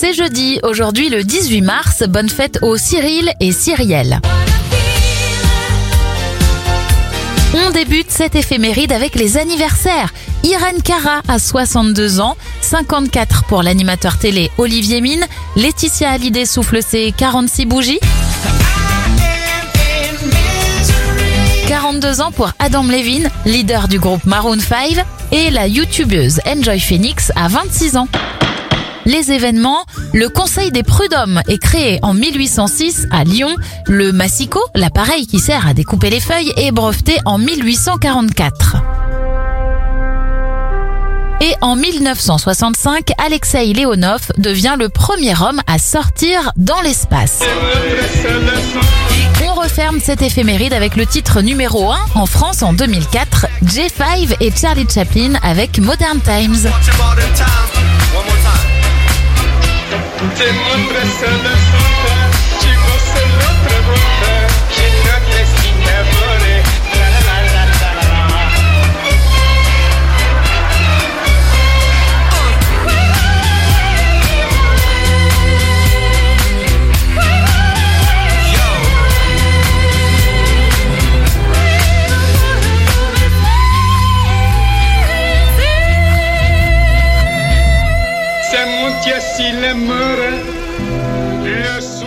C'est jeudi, aujourd'hui le 18 mars. Bonne fête aux Cyril et Cyrielle. On débute cette éphéméride avec les anniversaires. Irène Cara a 62 ans, 54 pour l'animateur télé Olivier Mine, Laetitia Hallyday souffle ses 46 bougies. 42 ans pour Adam Levine, leader du groupe Maroon 5, et la youtubeuse Enjoy Phoenix a 26 ans. Les événements, le Conseil des prud'hommes est créé en 1806 à Lyon. Le massicot, l'appareil qui sert à découper les feuilles, est breveté en 1844. Et en 1965, Alexei Leonov devient le premier homme à sortir dans l'espace. On referme cette éphéméride avec le titre numéro 1 en France en 2004, J5 et Charlie Chaplin avec Modern Times. Você me é pressa tá? você Tiens, s'il meurt, le son.